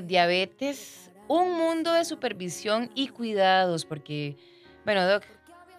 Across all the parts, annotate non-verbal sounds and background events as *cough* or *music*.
Diabetes, un mundo de supervisión y cuidados, porque, bueno, Doc,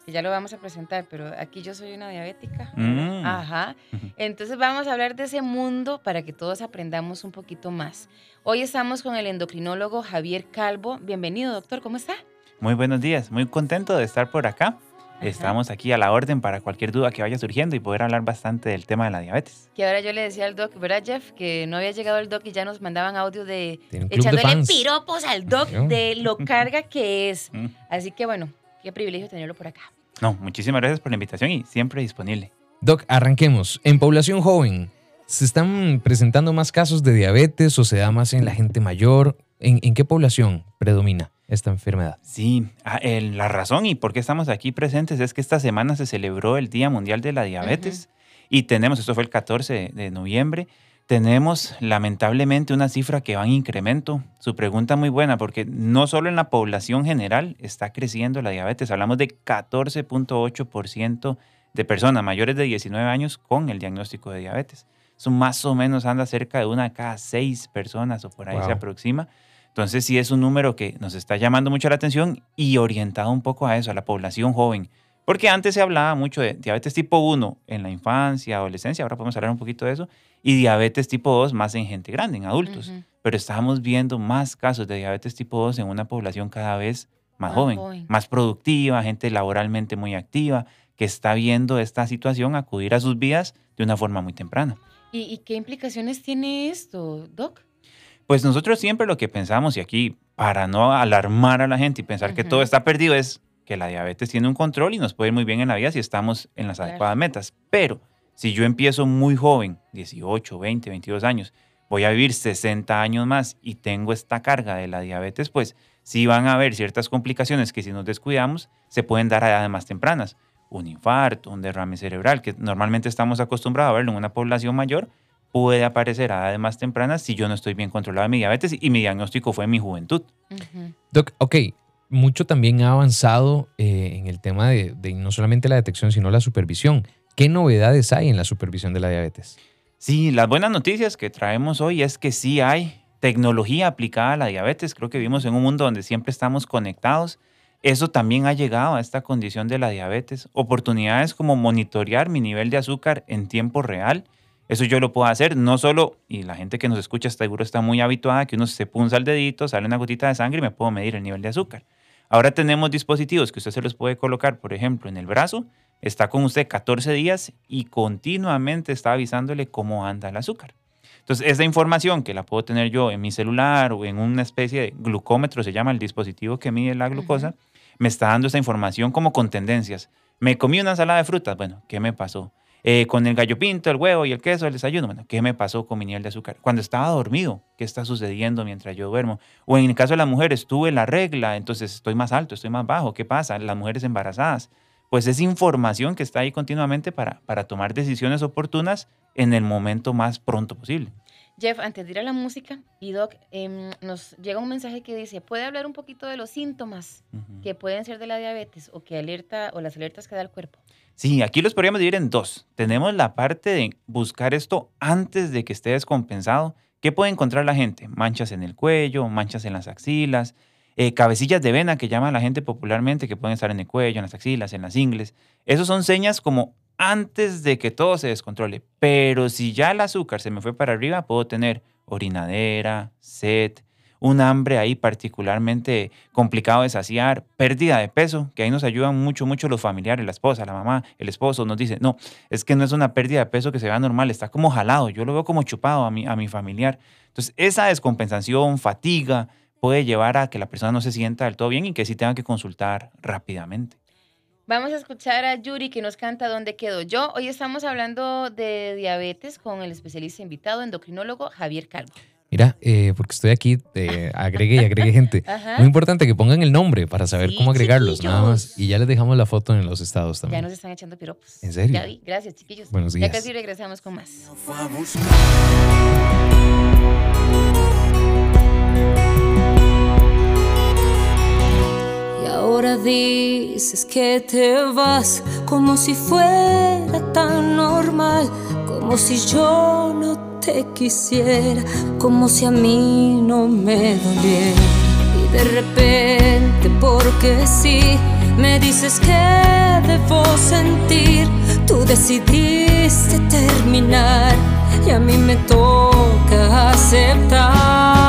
que ya lo vamos a presentar, pero aquí yo soy una diabética. Mm. Ajá. Entonces vamos a hablar de ese mundo para que todos aprendamos un poquito más. Hoy estamos con el endocrinólogo Javier Calvo. Bienvenido, doctor, ¿cómo está? Muy buenos días, muy contento de estar por acá. Ajá. Estamos aquí a la orden para cualquier duda que vaya surgiendo y poder hablar bastante del tema de la diabetes. Que ahora yo le decía al doc, ¿verdad, Jeff? Que no había llegado el doc y ya nos mandaban audio de de echándole fans. piropos al doc Yo. de lo *laughs* carga que es. *laughs* Mm. Así que bueno, qué privilegio tenerlo por acá. No, muchísimas gracias por la invitación y siempre disponible. Doc, arranquemos. En población joven, ¿se están presentando más casos de diabetes o se da más en la gente mayor? ¿En, en qué población predomina esta enfermedad? Sí, ah, el- la razón y por qué estamos aquí presentes es que esta semana se celebró el Día Mundial de la Diabetes y tenemos, esto fue el 14 de, de noviembre, tenemos lamentablemente una cifra que va en incremento. Su pregunta muy buena porque no solo en la población general está creciendo la diabetes, hablamos de 14.8% de personas mayores de 19 años con el diagnóstico de diabetes. Eso más o menos anda cerca de una de cada seis personas o por ahí se Wow. aproxima. Entonces sí es un número que nos está llamando mucho la atención y orientado un poco a eso, a la población joven. Porque antes se hablaba mucho de diabetes tipo 1 en la infancia, adolescencia, ahora podemos hablar un poquito de eso, y diabetes tipo 2 más en gente grande, en adultos. Pero estamos viendo más casos de diabetes tipo 2 en una población cada vez más, Más joven, joven. más productiva, gente laboralmente muy activa, que está viendo esta situación acudir a sus vidas de una forma muy temprana. ¿Y, y qué implicaciones tiene esto, doc? Pues nosotros siempre lo que pensamos, y aquí para no alarmar a la gente y pensar que todo está perdido, es que la diabetes tiene un control y nos puede ir muy bien en la vida si estamos en las Claro. adecuadas metas. Pero si yo empiezo muy joven, 18, 20, 22 años, voy a vivir 60 años más y tengo esta carga de la diabetes, pues sí van a haber ciertas complicaciones que si nos descuidamos se pueden dar a edades más tempranas. Un infarto, un derrame cerebral, que normalmente estamos acostumbrados a verlo en una población mayor, puede aparecer a edades más tempranas si yo no estoy bien controlado de mi diabetes y mi diagnóstico fue en mi juventud. Doc, ok, mucho también ha avanzado eh, en el tema de, de no solamente la detección, sino la supervisión. ¿Qué novedades hay en la supervisión de la diabetes? Sí, las buenas noticias que traemos hoy es que sí hay tecnología aplicada a la diabetes. Creo que vivimos en un mundo donde siempre estamos conectados. Eso también ha llegado a esta condición de la diabetes. Oportunidades como monitorear mi nivel de azúcar en tiempo real. Eso yo lo puedo hacer, no solo, y la gente que nos escucha seguro está muy habituada, que uno se punza el dedito, sale una gotita de sangre y me puedo medir el nivel de azúcar. Ahora tenemos dispositivos que usted se los puede colocar, por ejemplo, en el brazo, está con usted 14 días y continuamente está avisándole cómo anda el azúcar. Entonces, esa información que la puedo tener yo en mi celular o en una especie de glucómetro, se llama el dispositivo que mide la glucosa, me está dando esa información como con tendencias. Me comí una ensalada de frutas, bueno, ¿qué me pasó? Eh, con el gallo pinto, el huevo y el queso, el desayuno, bueno, ¿qué me pasó con mi nivel de azúcar? Cuando estaba dormido, ¿qué está sucediendo mientras yo duermo? O en el caso de las mujeres, tuve la regla, entonces estoy más alto, estoy más bajo, ¿qué pasa? Las mujeres embarazadas. Pues es información que está ahí continuamente para, para tomar decisiones oportunas en el momento más pronto posible. Jeff, antes de ir a la música, y Doc, em, nos llega un mensaje que dice, ¿puede hablar un poquito de los síntomas que pueden ser de la diabetes o que alerta o las alertas que da el cuerpo? Sí, aquí los podríamos dividir en dos. Tenemos la parte de buscar esto antes de que esté descompensado. ¿Qué puede encontrar la gente? Manchas en el cuello, manchas en las axilas, eh, cabecillas de vena que llama la gente popularmente, que pueden estar en el cuello, en las axilas, en las ingles. Esos son señas como antes de que todo se descontrole. Pero si ya el azúcar se me fue para arriba, puedo tener orinadera, sed, un hambre ahí particularmente complicado de saciar, pérdida de peso, que ahí nos ayudan mucho, mucho los familiares, la esposa, la mamá, el esposo, nos dice, no, es que no es una pérdida de peso que se vea normal, está como jalado, yo lo veo como chupado a mi, a mi familiar. Entonces, esa descompensación, fatiga, puede llevar a que la persona no se sienta del todo bien y que sí tenga que consultar rápidamente. Vamos a escuchar a Yuri que nos canta ¿Dónde quedo yo? Hoy estamos hablando de diabetes con el especialista invitado, endocrinólogo Javier Calvo. Mira, eh, porque estoy aquí, eh, agregué y agregué gente. *laughs* Ajá. Muy importante que pongan el nombre para saber Sí, cómo agregarlos, nada más. Y ya les dejamos la foto en los estados Ya también. nos están echando piropos. ¿En serio? Ya vi. Gracias, chiquillos. Buenos Ya días. casi regresamos con más. Y ahora dices que te vas como si fuera tan normal, como si yo no te quisiera como si a mí no me doliera. Y de repente, porque sí, me dices que debo sentir, tú decidiste terminar y a mí me toca aceptar.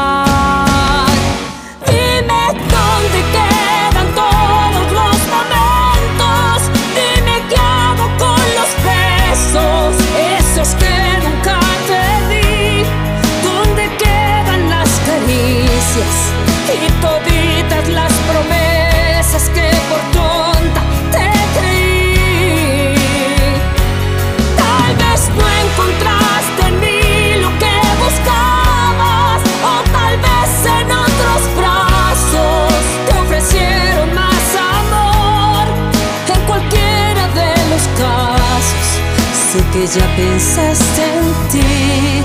Ya pensaste en ti,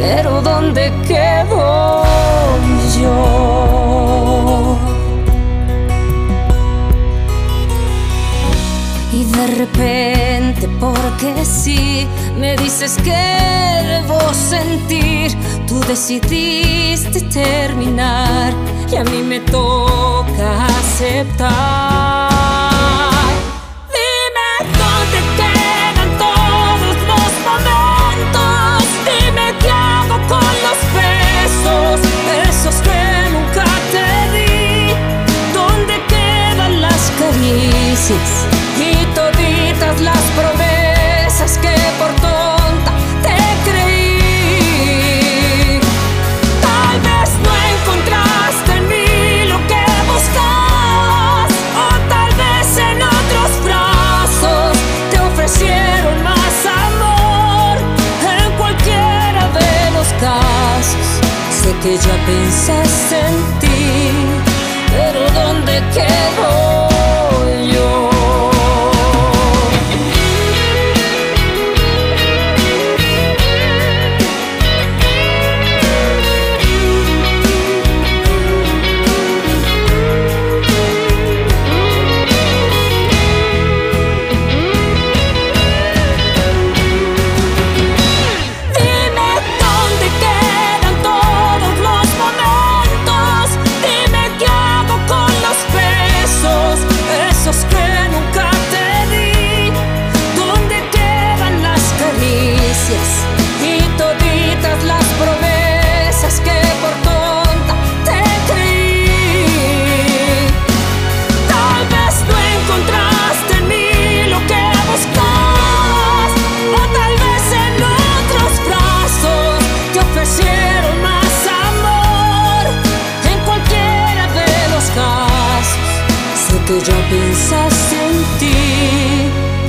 pero ¿dónde quedo yo? Y de repente, porque sí, me dices que debo sentir, tú decidiste terminar y a mí me toca aceptar. Sé que ya ya pensaste en ti,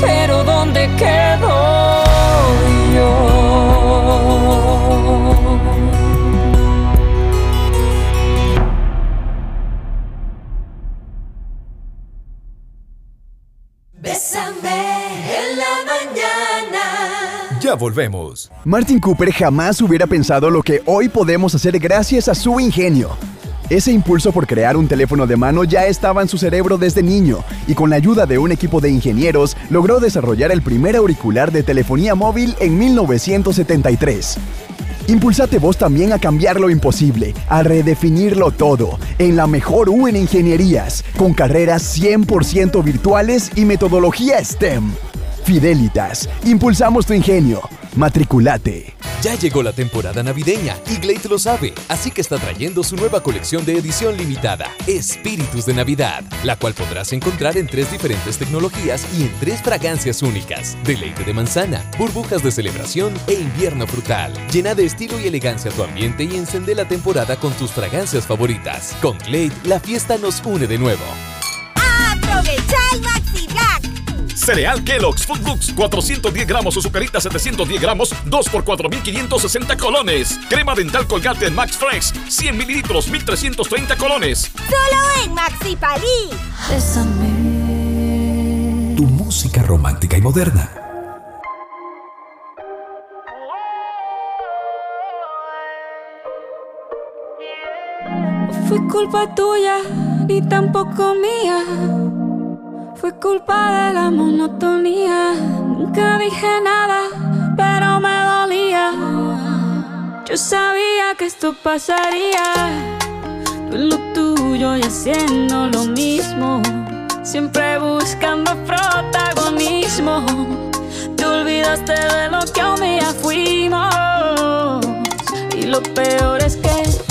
pero ¿dónde quedo yo? Bésame en la mañana. Ya volvemos. Martin Cooper jamás hubiera pensado lo que hoy podemos hacer gracias a su ingenio. Ese impulso por crear un teléfono de mano ya estaba en su cerebro desde niño y con la ayuda de un equipo de ingenieros logró desarrollar el primer auricular de telefonía móvil en 1973. Impulsate vos también a cambiar lo imposible, a redefinirlo todo, en la mejor U en ingenierías, con carreras 100% virtuales y metodología STEM. Fidelitas, impulsamos tu ingenio. Matriculate. Ya llegó la temporada navideña y Glade lo sabe, así que está trayendo su nueva colección de edición limitada, Espíritus de Navidad, la cual podrás encontrar en tres diferentes tecnologías y en tres fragancias únicas: deleite de manzana, burbujas de celebración e invierno frutal. Llena de estilo y elegancia tu ambiente y encende la temporada con tus fragancias favoritas. Con Glade, la fiesta nos une de nuevo. Cereal Kellogg's Food Looks, 410 gramos, azucarita 710 gramos, 2 por 4,560 colones. Crema dental colgate Max Fresh, 100 mililitros, 1,330 colones. Solo en Maxi Palí. Tu música romántica y moderna. fue culpa tuya, ni tampoco mía fue culpa de la monotonía. Nunca dije nada, pero me dolía. Yo sabía que esto pasaría. Tú en lo tuyo y haciendo lo mismo. Siempre buscando protagonismo. Te olvidaste de lo que un día fuimos. Y lo peor es que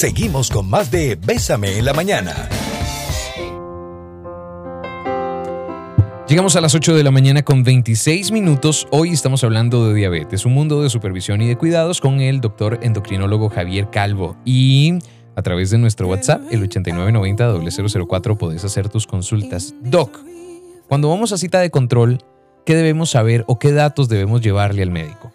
Seguimos con más de Bésame en la mañana. Llegamos a las 8 de la mañana con 26 minutos. Hoy estamos hablando de diabetes, un mundo de supervisión y de cuidados con el doctor endocrinólogo Javier Calvo. Y a través de nuestro WhatsApp, el 8990-004, podés hacer tus consultas. Doc, cuando vamos a cita de control, ¿qué debemos saber o qué datos debemos llevarle al médico?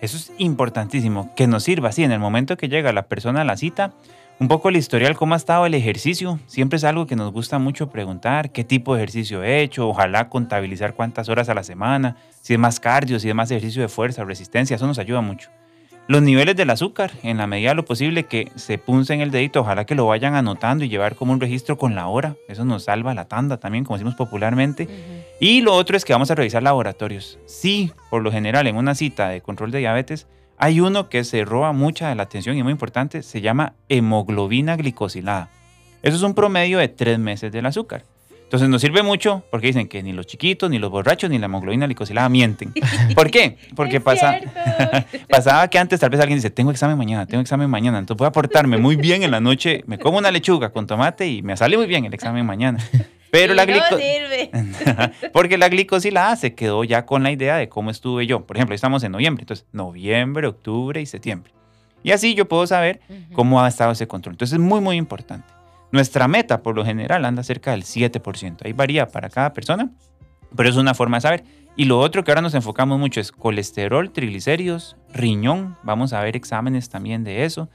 Eso es importantísimo, que nos sirva así en el momento que llega la persona a la cita. Un poco el historial, cómo ha estado el ejercicio. Siempre es algo que nos gusta mucho preguntar, qué tipo de ejercicio he hecho, ojalá contabilizar cuántas horas a la semana, si es más cardio, si es más ejercicio de fuerza, resistencia, eso nos ayuda mucho. Los niveles del azúcar, en la medida de lo posible que se punce en el dedito, ojalá que lo vayan anotando y llevar como un registro con la hora. Eso nos salva la tanda también, como decimos popularmente. Y lo otro es que vamos a revisar laboratorios. Sí, por lo general, en una cita de control de diabetes, hay uno que se roba mucha de la atención y muy importante, se llama hemoglobina glicosilada. Eso es un promedio de tres meses del azúcar. Entonces nos sirve mucho porque dicen que ni los chiquitos, ni los borrachos, ni la hemoglobina glicosilada mienten. ¿Por qué? *laughs* Porque pasa, *laughs* pasaba que antes tal vez alguien dice, tengo examen mañana, tengo examen mañana, entonces voy a portarme muy bien en la noche, me como una lechuga con tomate y me sale muy bien el examen mañana. Pero Y la no glico- sirve. *laughs* Porque la glicosilada se quedó ya con la idea de cómo estuve yo. Por ejemplo, estamos en noviembre, entonces noviembre, octubre y septiembre. Y así yo puedo saber cómo ha estado ese control. Entonces es muy, muy importante. Nuestra meta, por lo general, anda cerca del 7%. Ahí varía para cada persona, pero es una forma de saber. Y lo otro que ahora nos enfocamos mucho es colesterol, triglicéridos, riñón. Vamos a ver exámenes también de eso.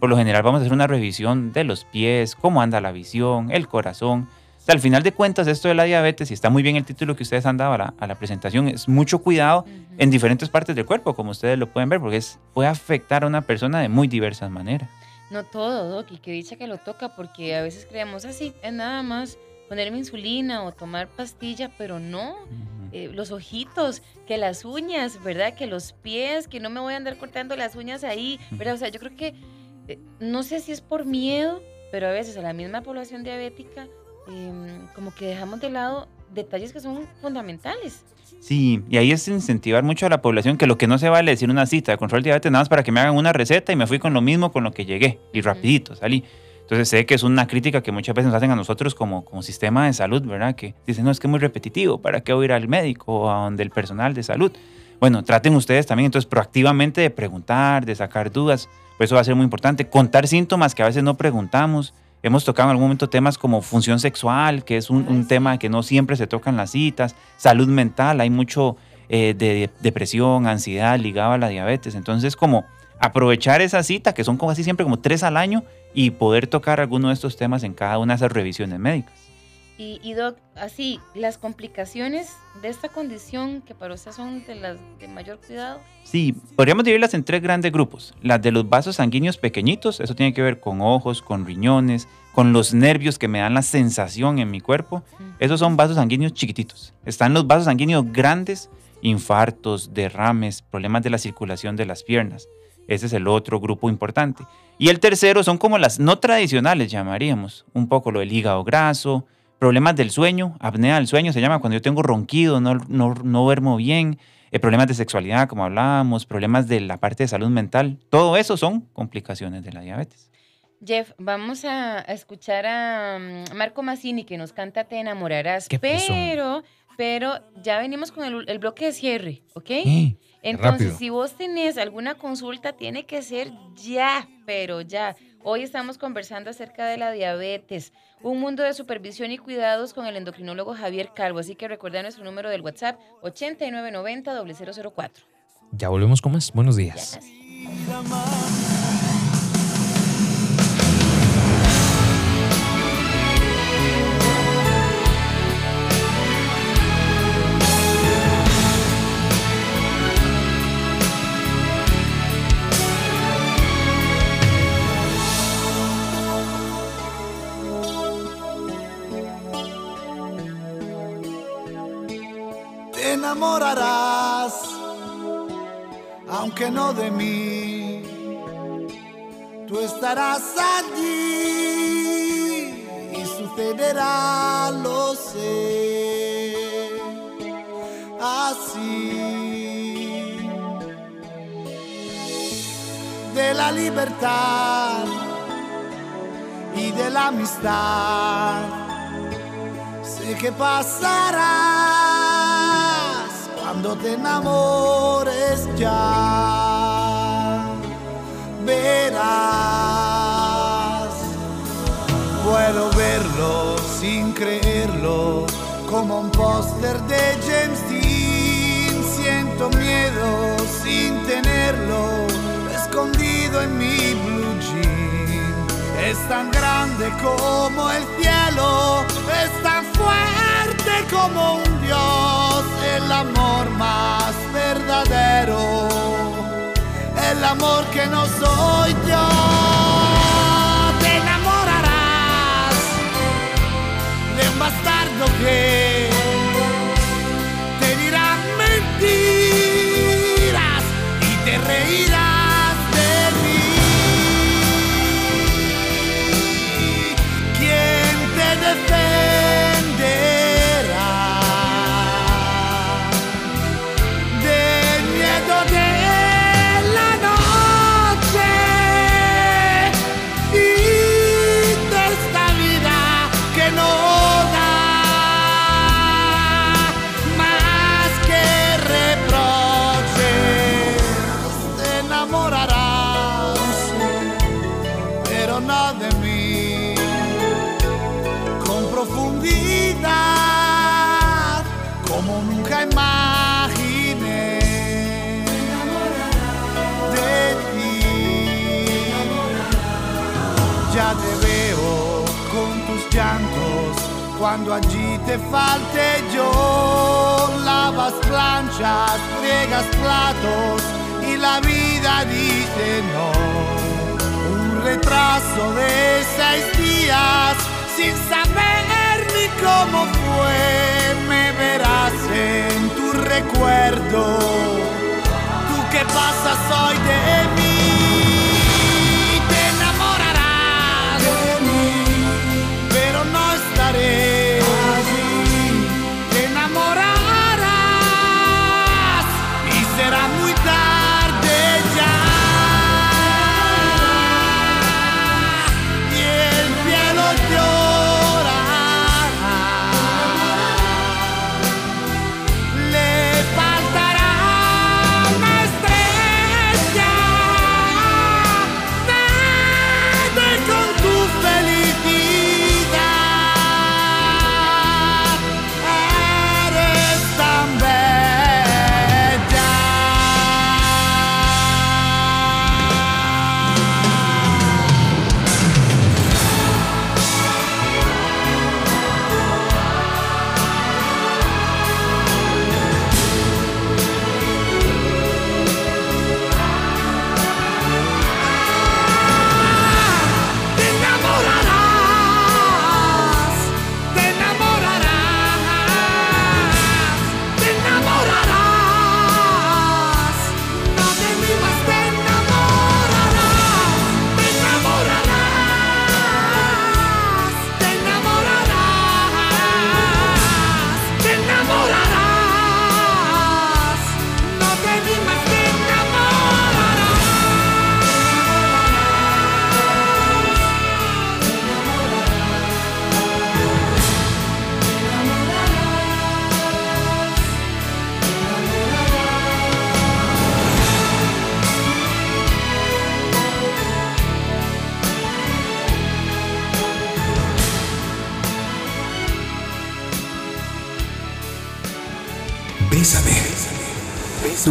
Por lo general vamos a hacer una revisión de los pies, cómo anda la visión, el corazón. O sea, al final de cuentas, esto de la diabetes, y está muy bien el título que ustedes han dado a la, a la presentación, es mucho cuidado en diferentes partes del cuerpo, como ustedes lo pueden ver, porque es, puede afectar a una persona de muy diversas maneras. No todo, Doc, y que dicha que lo toca, porque a veces creemos así, es nada más ponerme insulina o tomar pastilla, pero no. Eh, los ojitos, que las uñas, ¿verdad? Que los pies, que no me voy a andar cortando las uñas ahí, ¿verdad? O sea, yo creo que, eh, no sé si es por miedo, pero a veces a la misma población diabética, em, como que dejamos de lado detalles que son fundamentales. Sí, y ahí es incentivar mucho a la población que lo que no se vale es decir una cita de control de diabetes nada más para que me hagan una receta y me fui con lo mismo con lo que llegué y rapidito salí. Entonces sé que es una crítica que muchas veces nos hacen a nosotros como, como sistema de salud, ¿verdad? Que dicen, no, es que es muy repetitivo, ¿para qué voy a ir al médico o a donde el personal de salud? Bueno, traten ustedes también entonces proactivamente de preguntar, de sacar dudas, pues eso va a ser muy importante. Contar síntomas que a veces no preguntamos. Hemos tocado en algún momento temas como función sexual, que es un, un tema que no siempre se toca en las citas, salud mental, hay mucho eh, de depresión, ansiedad ligado a la diabetes. Entonces, como aprovechar esa cita, que son como así siempre como tres al año, y poder tocar alguno de estos temas en cada una de esas revisiones médicas. Y, y Doc, así, las complicaciones de esta condición que para usted son de las de mayor cuidado. Sí, podríamos dividirlas en tres grandes grupos. Las de los vasos sanguíneos pequeñitos, eso tiene que ver con ojos, con riñones, con los nervios que me dan la sensación en mi cuerpo. Esos son vasos sanguíneos chiquititos. Están los vasos sanguíneos grandes, infartos, derrames, problemas de la circulación de las piernas. Ese es el otro grupo importante. Y el tercero son como las no tradicionales, llamaríamos. Un poco lo del hígado graso, problemas del sueño, apnea del sueño se llama cuando yo tengo ronquido, no, no, no duermo bien, eh, problemas de sexualidad, como hablábamos, problemas de la parte de salud mental. Todo eso son complicaciones de la diabetes. Jeff, vamos a, escuchar a mm, Marco Massini que nos canta Te enamorarás, pero, pero ya venimos con el, el bloque de cierre, ¿ok? Entonces, rápido. si vos tenés alguna consulta, tiene que ser ya, pero ya. Hoy estamos conversando acerca de la diabetes, un mundo de supervisión y cuidados con el endocrinólogo Javier Calvo. Así que recuerda nuestro número del WhatsApp 8990-004. Ya volvemos con más. Buenos días. Enamorarás, aunque no de mí. Tú estarás allí y sucederá, lo sé. Así de la libertad y de la amistad sé que pasarás cuando te enamores ya. Verás, puedo verlo sin creerlo, como un póster de James Dean. Siento miedo sin tenerlo, escondido en mi blue jean. Es tan grande como el cielo, es tan como un dios, el amor más verdadero, el amor que no soy yo. Te enamorarás de un bastardo que sin saber ni cómo fue. Me verás en tu recuerdo. Tú que pasas hoy de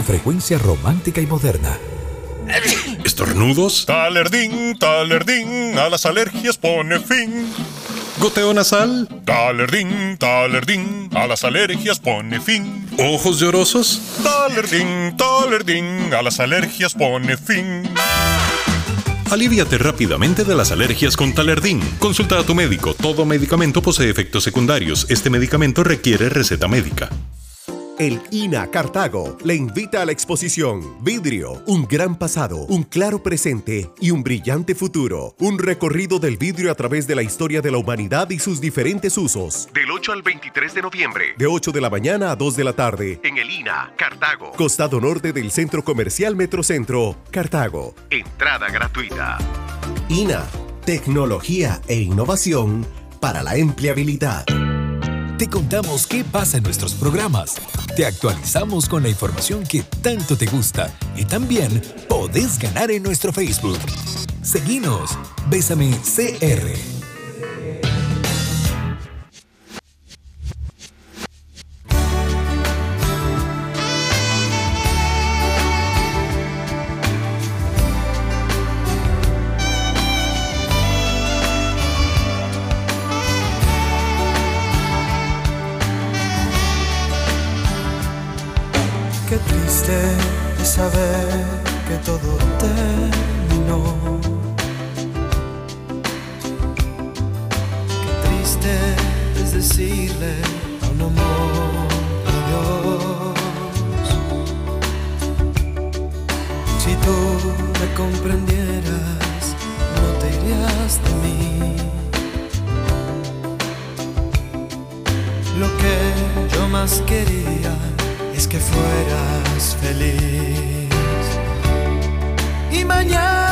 Frecuencia romántica y moderna. ¿Estornudos? Talerdín, talerdín, a las alergias pone fin. ¿Goteo nasal? Talerdín, talerdín, a las alergias pone fin. ¿Ojos llorosos? Talerdín, talerdín, a las alergias pone fin. Aliviate rápidamente de las alergias con Talerdín. Consulta a tu médico. Todo medicamento posee efectos secundarios. Este medicamento requiere receta médica. El INA Cartago le invita a la exposición Vidrio, un gran pasado, un claro presente y un brillante futuro. Un recorrido del vidrio a través de la historia de la humanidad y sus diferentes usos. Del 8 al 23 de noviembre. De 8 de la mañana a 2 de la tarde. En el INA Cartago. Costado norte del Centro Comercial Metrocentro, Cartago. Entrada gratuita. INA, tecnología e innovación para la empleabilidad. Te contamos qué pasa en nuestros programas. Te actualizamos con la información que tanto te gusta y también podés ganar en nuestro Facebook. Seguinos, Bésame CR. Quería es que fueras feliz. Y mañana,